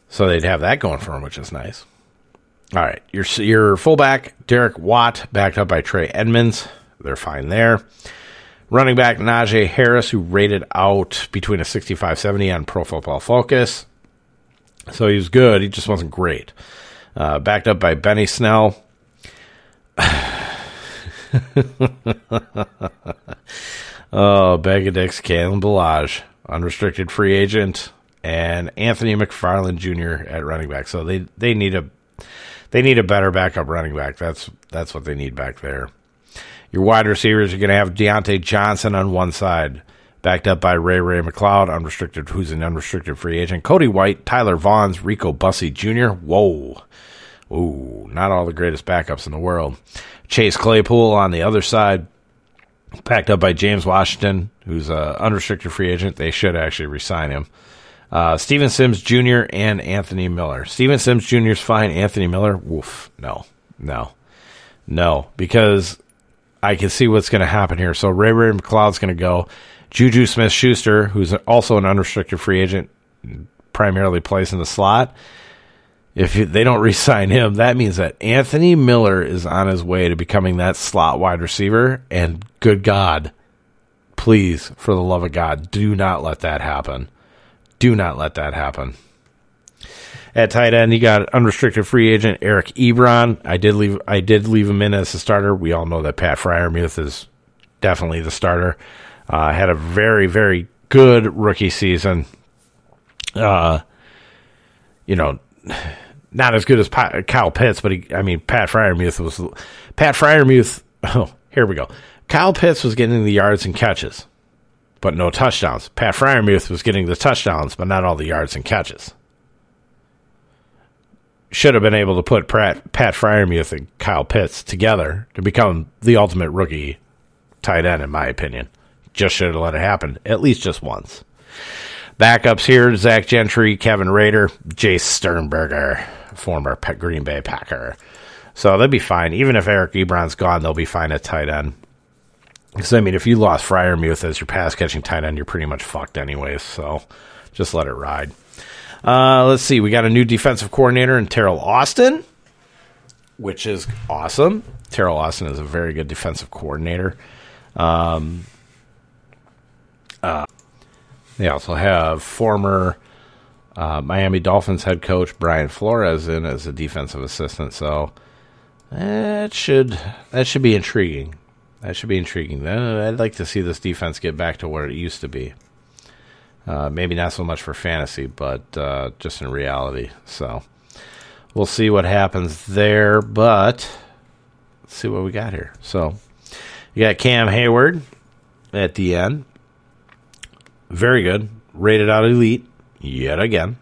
So they'd have that going for him, which is nice. All right, your your fullback Derek Watt, backed up by Trey Edmunds, They're fine there. Running back Najee Harris, who rated out between a 65-70 on Pro Football Focus. So he was good. He just wasn't great. Uh, backed up by Benny Snell. oh, bag of dicks, Kalen Ballage, unrestricted free agent, and Anthony McFarland Jr. at running back. So they they need a they need a better backup running back. That's that's what they need back there. Your wide receivers are going to have Diontae Johnson on one side, backed up by Ray Ray McCloud, unrestricted, who's an unrestricted free agent. Cody White, Tyler Vaughns, Rico Bussey Jr. Whoa. Ooh, not all the greatest backups in the world. Chase Claypool on the other side, backed up by James Washington, who's an unrestricted free agent. They should actually resign him. Uh, Steven Sims Jr. and Anthony Miller. Steven Sims Jr. is fine. Anthony Miller, woof. No, no, no, because I can see what's going to happen here. So Ray Ray McCloud's going to go. Juju Smith Schuster, who's also an unrestricted free agent, primarily plays in the slot. If they don't re sign him, that means that Anthony Miller is on his way to becoming that slot wide receiver. And good God, please, for the love of God, do not let that happen. Do not let that happen. At tight end, you got unrestricted free agent Eric Ebron. I did leave. I did leave him in as a starter. We all know that Pat Freiermuth is definitely the starter. Uh, had a very, very good rookie season. Uh, you know, not as good as Kyle Pitts, but he, I mean, Pat Freiermuth was Pat Freiermuth. Oh, here we go. Kyle Pitts was getting the yards and catches, but no touchdowns. Pat Freiermuth was getting the touchdowns, but not all the yards and catches. Should have been able to put Pat, Pat Freiermuth and Kyle Pitts together to become the ultimate rookie tight end, in my opinion. Just should have let it happen at least just once. Backups here Zach Gentry, Kevin Rader, Jace Sternberger, former Green Bay Packer. So they'll be fine. Even if Eric Ebron's gone, they'll be fine at tight end. Because, I mean, if you lost Freiermuth as your pass catching tight end, you're pretty much fucked anyways. So just let it ride. Uh, let's see. We got a new defensive coordinator in Teryl Austin, which is awesome. Teryl Austin is a very good defensive coordinator. Um, uh, they also have former uh, Miami Dolphins head coach Brian Flores in as a defensive assistant. So that should that should be intriguing. That should be intriguing. Then I'd like to see this defense get back to where it used to be. Uh, maybe not so much for fantasy, but uh, just in reality. So we'll see what happens there. But let's see what we got here. So you got Cam Heyward at the end. Very good. Rated out elite yet again.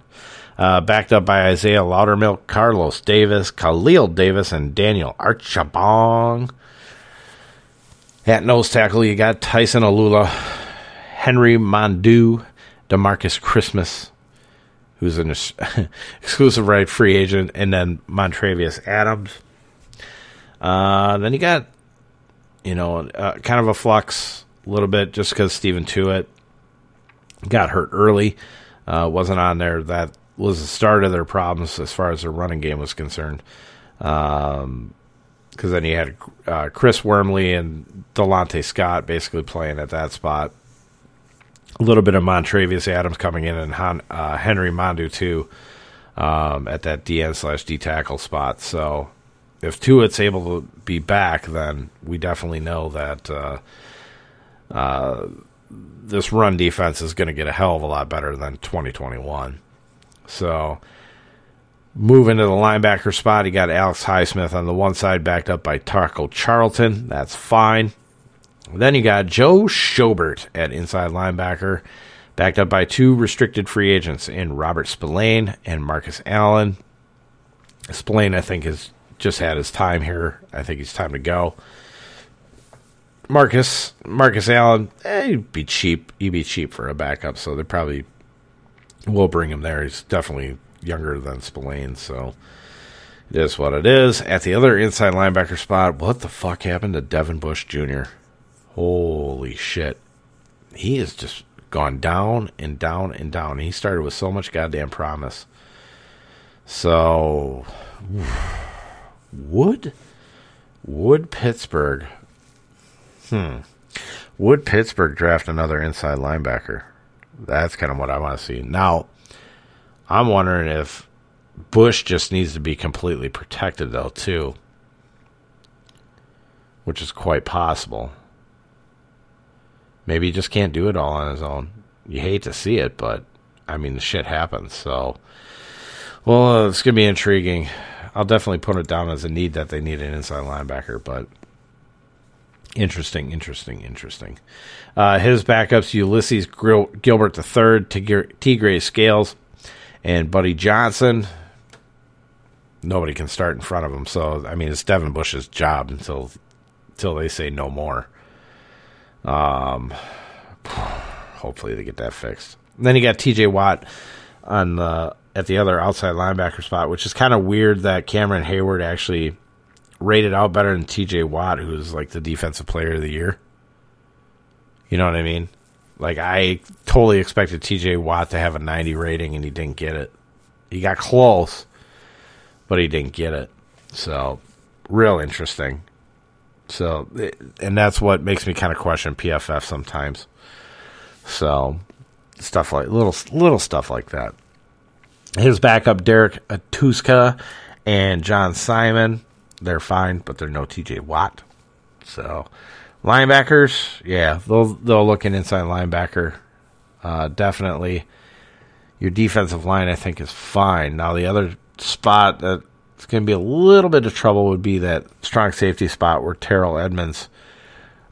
Uh, backed up by Isaiah Loudermilk, Carlos Davis, Khalil Davis, and Daniel Archibong. At nose tackle, you got Tyson Alualu, Henry Mondeaux, Demarcus Christmas, who's an exclusive right free agent, and then Montravius Adams. Uh, then you got, you know, uh, kind of a flux a little bit just because Stephon Tuitt got hurt early, uh, wasn't on there. That was the start of their problems as far as their running game was concerned. Um, because then you had uh, Chris Wormley and Delonte Scott basically playing at that spot. A little bit of Montravius Adams coming in and Han, uh, Henry Mondeaux too um, at that DN slash D tackle spot. So if Tuitt's able to be back, then we definitely know that uh, uh, this run defense is going to get a hell of a lot better than 2021. So move into the linebacker spot. he got Alex Highsmith on the one side, backed up by Taco Charlton. That's fine. Then you got Joe Schobert at inside linebacker, backed up by two restricted free agents in Robert Spillane and Marcus Allen. Spillane, I think, has just had his time here. I think he's time to go. Marcus Marcus Allen, eh, he'd be cheap. He'd be cheap for a backup, so they're probably will bring him there. He's definitely younger than Spillane, so it is what it is. At the other inside linebacker spot, what the fuck happened to Devin Bush Jr.? Holy shit. He has just gone down and down and down. He started with so much goddamn promise. So, would would Pittsburgh? Hmm. Would Pittsburgh draft another inside linebacker? That's kind of what I want to see. Now, I'm wondering if Bush just needs to be completely protected, though, too, which is quite possible. Maybe he just can't do it all on his own. You hate to see it, but I mean, the shit happens. So, well, uh, it's gonna be intriguing. I'll definitely put it down as a need that they need an inside linebacker, but interesting, interesting, interesting. Uh, his backups: Ulysses Gil- Gilbert III, Tegray Scales, and Buddy Johnson. Nobody can start in front of him, so I mean, it's Devin Bush's job until until they say no more. Um, hopefully they get that fixed. And then you got T.J. Watt on the at the other outside linebacker spot, which is kind of weird that Cameron Heyward actually rated out better than T.J. Watt, who's like the defensive player of the year. You know what I mean? Like I totally expected T.J. Watt to have a 90 rating, and he didn't get it. He got close, but he didn't get it. So, real interesting. So, and that's what makes me kind of question PFF sometimes. So, stuff like little little stuff like that. His backup Derek Atuska and John Simon, they're fine, but they're no TJ Watt. So, linebackers, yeah, they'll they'll look an inside linebacker. Uh, definitely, your defensive line, I think, is fine. Now, the other spot that's to be a little bit of trouble would be that strong safety spot where Terrell Edmunds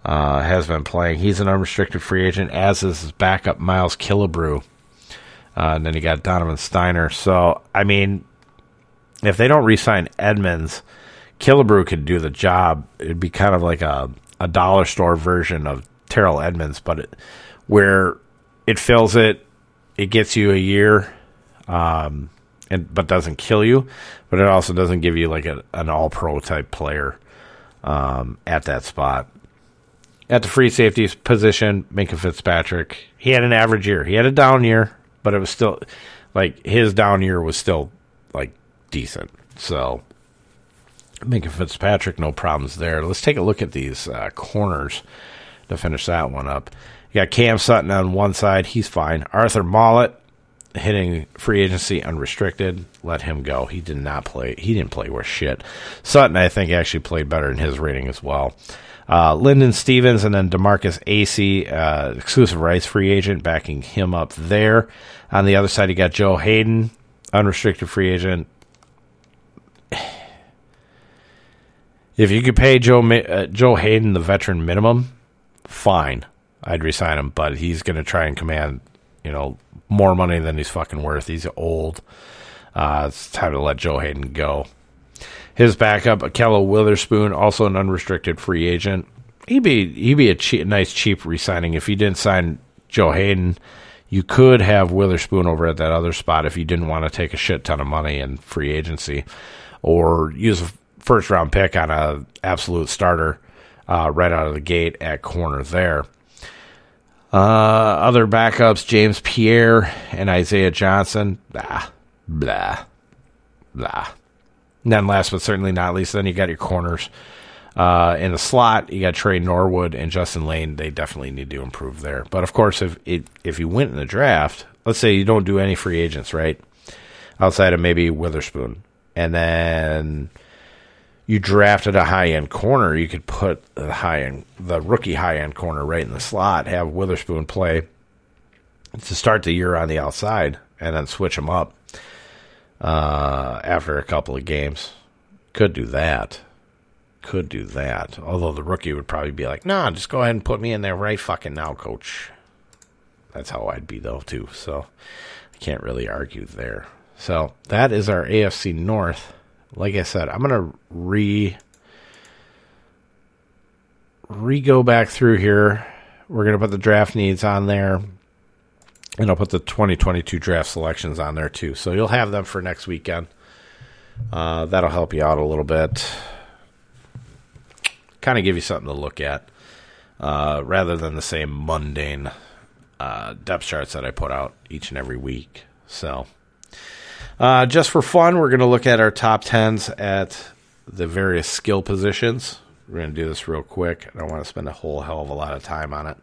uh, has been playing. He's an unrestricted free agent, as is his backup Miles Killebrew. Uh, and then you got Donovan Stiner. So, I mean, if they don't re-sign Edmunds, Killebrew could do the job. It'd be kind of like a, a dollar store version of Terrell Edmunds, but it, where it fills it, it gets you a year. Um, and but doesn't kill you, but it also doesn't give you like a, an all pro type player um, at that spot. At the free safety position, Minkah Fitzpatrick, he had an average year. He had a down year, but it was still like his down year was still like decent. So Minkah Fitzpatrick, no problems there. Let's take a look at these uh, corners to finish that one up. You got Cam Sutton on one side, he's fine. Arthur Maulet, hitting free agency unrestricted. Let him go. He did not play. He didn't play worth shit. Sutton, I think, actually played better in his rating as well. Uh, Linden Stevens and then Demarcus Acy, uh, exclusive rights free agent, backing him up there. On the other side, you got Joe Haden, unrestricted free agent. If you could pay Joe uh, Joe Haden the veteran minimum, fine, I'd resign him. But he's going to try and command, you know, more money than he's fucking worth. He's old. Uh, it's time to let Joe Haden go. His backup, Ahkello Witherspoon, also an unrestricted free agent. He'd be he'd be a nice cheap resigning if you didn't sign Joe Haden. You could have Witherspoon over at that other spot if you didn't want to take a shit ton of money in free agency, or use a first round pick on a absolute starter uh, right out of the gate at corner there. Uh, other backups: James Pierre and Isaiah Johnson. Blah, blah, blah. And then last but certainly not least, then you got your corners. Uh, in the slot, you got Tre Norwood and Justin Layne. They definitely need to improve there. But of course, if it, if you went in the draft, let's say you don't do any free agents, right? Outside of maybe Witherspoon, and then you drafted a high end corner, you could put the high end, the rookie high end corner right in the slot, have Witherspoon play to start the year on the outside, and then switch him up uh, after a couple of games. Could do that. Could do that. Although the rookie would probably be like, nah, just go ahead and put me in there right fucking now, coach. That's how I'd be, though, too. So I can't really argue there. So that is our AFC North. Like I said, I'm to re re go back through here. We're to put the draft needs on there. And I'll put the 2022 draft selections on there too. So you'll have them for next weekend. Uh, that'll help you out a little bit. Kind of give you something to look at uh, rather than the same mundane uh, depth charts that I put out each and every week. So, uh, just for fun, we're going to look at our top 10s at the various skill positions. We're going to do this real quick. I don't want to spend a whole hell of a lot of time on it,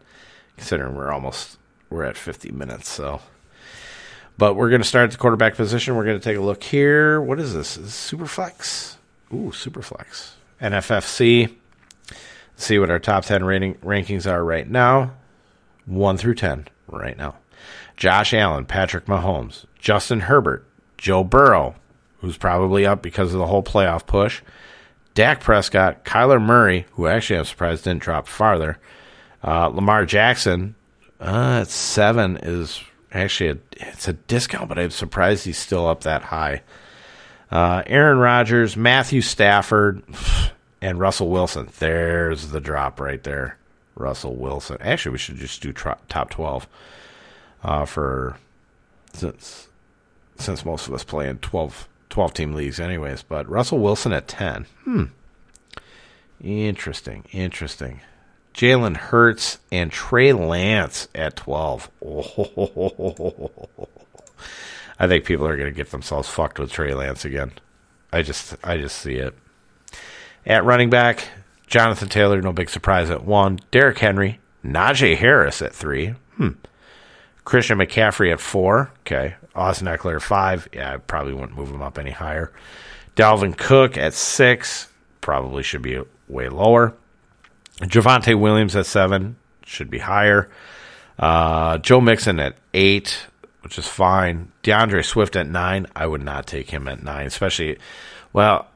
considering we're almost we're at 50 minutes. So, but we're going to start at the quarterback position. We're going to take a look here. What is this? Is this Superflex? Ooh, Superflex. NFFC. see what our top 10 rating rankings are right now. 1 through 10 right now. Josh Allen, Patrick Mahomes, Justin Herbert, Joe Burrow, who's probably up because of the whole playoff push. Dak Prescott, Kyler Murray, who actually I'm surprised didn't drop farther. Uh, Lamar Jackson, uh, at seven is actually a, it's a discount, but I'm surprised he's still up that high. Uh, Aaron Rodgers, Matthew Stafford, and Russell Wilson. There's the drop right there. Russell Wilson. Actually, we should just do top twelve uh, for since since most of us play in 12, 12 team leagues, anyways. But Russell Wilson at ten. Hmm. Interesting. Interesting. Jalen Hurts, and Trey Lance at 12. Oh, I think people are going to get themselves fucked with Trey Lance again. I just I just see it. At running back, Jonathan Taylor, no big surprise at 1. Derrick Henry, Najee Harris at 3. Hmm. Christian McCaffrey at 4. Okay. Austin Ekeler 5. Yeah, I probably wouldn't move him up any higher. Dalvin Cook at 6. Probably should be way lower. Javonte Williams at seven should be higher. Uh, Joe Mixon at eight, which is fine. D'Andre Swift at nine. I would not take him at nine, especially. Well,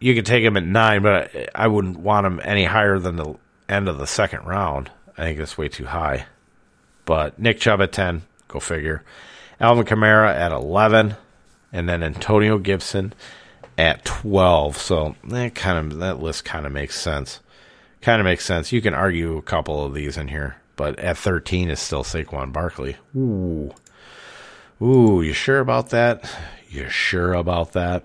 you could take him at nine, but I wouldn't want him any higher than the end of the second round. I think that's way too high. But Nick Chubb at ten, go figure. Alvin Kamara at eleven, and then Antonio Gibson at twelve. So that kind of that list kind of makes sense kind of makes sense. You can argue a couple of these in here, but at 13 is still Saquon Barkley. Ooh. Ooh, you sure about that? You sure about that?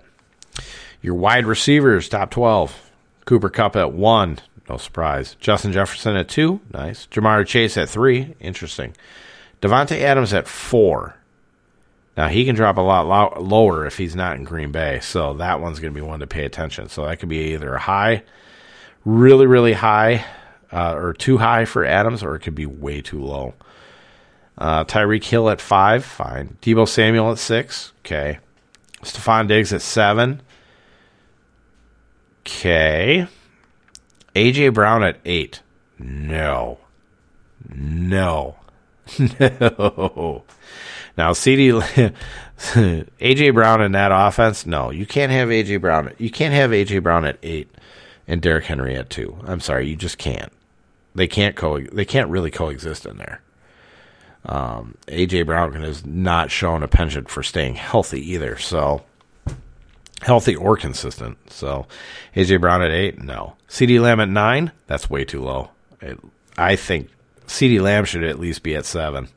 Your wide receivers, top 12. Cooper Kupp at 1. No surprise. Justin Jefferson at 2. Nice. Ja'Marr Chase at 3. Interesting. Davante Adams at 4. Now, he can drop a lot lo- lower if he's not in Green Bay, so that one's going to be one to pay attention. So that could be either a high really, really high uh, or too high for Adams, or it could be way too low. Uh, Tyreek Hill at five, fine. Deebo Samuel at six, okay. Stefon Diggs at seven, okay. AJ Brown at eight, no, no, no. Now CD, AJ Brown in that offense, no, you can't have AJ Brown. You can't have AJ Brown at eight and Derrick Henry at two. I'm sorry, you just can't. They can't co. They can't really coexist in there. Um, AJ Brown has not shown a penchant for staying healthy either. So healthy or consistent. So AJ Brown at eight, no. CeeDee Lamb at nine, that's way too low. I think CeeDee Lamb should at least be at seven.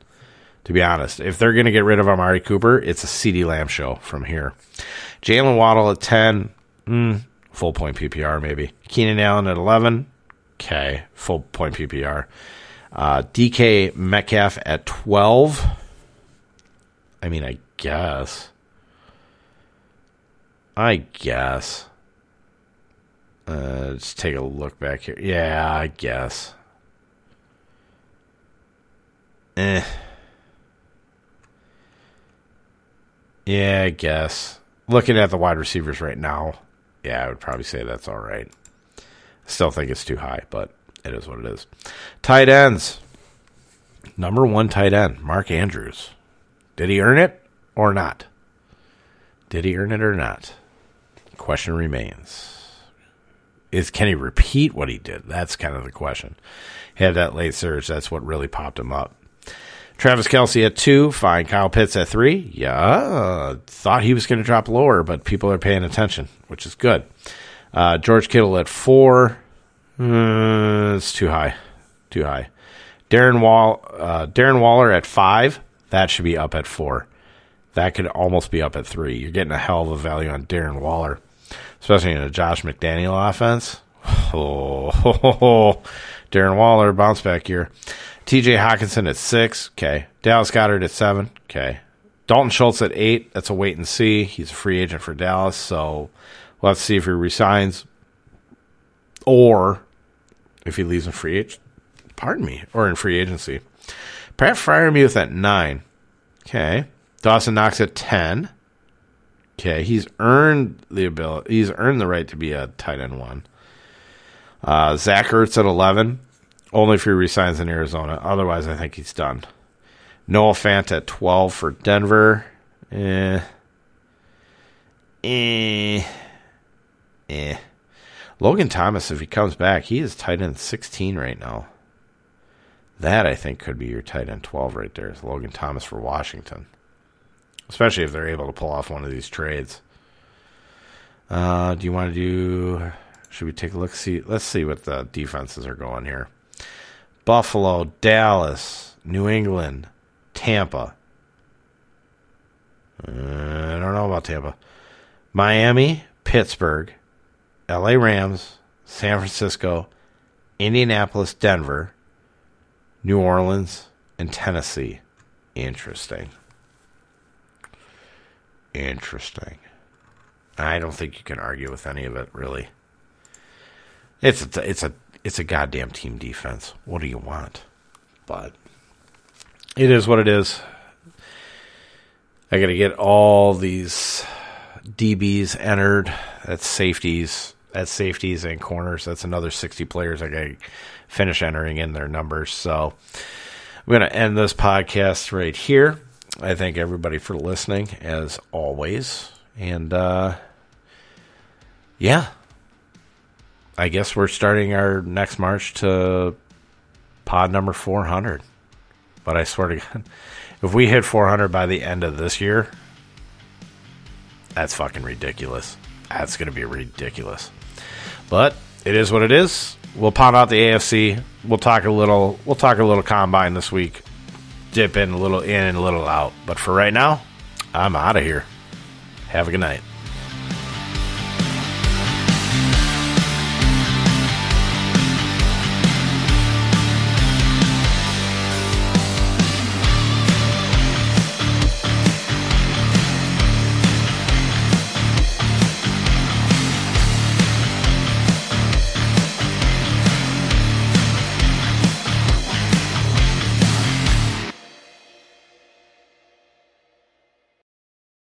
To be honest, if they're going to get rid of Amari Cooper, it's a CeeDee Lamb show from here. Jaylen Waddle at ten, mm, full point PPR maybe. Keenan Allen at eleven, okay, full point PPR. Uh, DK Metcalf at 12. I mean, I guess. I guess. Uh, let's take a look back here. Yeah, I guess. Eh. Yeah, I guess. Looking at the wide receivers right now, yeah, I would probably say that's all right. Still think it's too high, but it is what it is. Tight ends. Number one tight end, Mark Andrews. Did he earn it or not? Did he earn it or not? Question remains. Is can he repeat what he did? That's kind of the question. He had that late surge. That's what really popped him up. Travis Kelce at two. Fine. Kyle Pitts at three. Yeah. Thought he was going to drop lower, but people are paying attention, which is good. Uh, George Kittle at four. Uh, it's too high. Too high. Darren Wall, uh, Darren Waller at five. That should be up at four. That could almost be up at three. You're getting a hell of a value on Darren Waller, especially in a Josh McDaniel offense. Oh, Darren Waller bounce back here. T.J. Hockenson at six. Okay. Dallas Goedert at seven. Okay. Dalton Schultz at eight. That's a wait and see. He's a free agent for Dallas, so to see if he resigns or if he leaves in free agent, pardon me, or in free agency. Pat Freiermuth at nine. Okay. Dawson Knox at ten. Okay, he's earned the ability. He's earned the right to be a tight end one. Uh, Zach Ertz at eleven. Only if he resigns in Arizona. Otherwise, I think he's done. Noah Fant at twelve for Denver. Eh. Eh. Eh. Logan Thomas, if he comes back, he is tight end 16 right now. That, I think, could be your tight end 12 right there. Is Logan Thomas for Washington. Especially if they're able to pull off one of these trades. Uh, do you want to do. Should we take a look? See, let's see what the defenses are going here. Buffalo, Dallas, New England, Tampa. Uh, I don't know about Tampa. Miami, Pittsburgh, LA Rams, San Francisco, Indianapolis, Denver, New Orleans, and Tennessee. Interesting. Interesting. I don't think you can argue with any of it, really. It's a, it's a it's a goddamn team defense. What do you want? But it is what it is. I got to get all these DBs entered. That's safeties. That's safeties and corners. That's another 60 players I got to finish entering in their numbers. So I'm going to end this podcast right here. I thank everybody for listening, as always. And uh, yeah, I guess we're starting our next march to pod number 400. But I swear to God, if we hit 400 by the end of this year, that's fucking ridiculous. That's going to be ridiculous. But it is what it is. We'll pound out the AFC. We'll talk a little. We'll talk a little combine this week. Dip in a little in and a little out. But for right now, I'm out of here. Have a good night.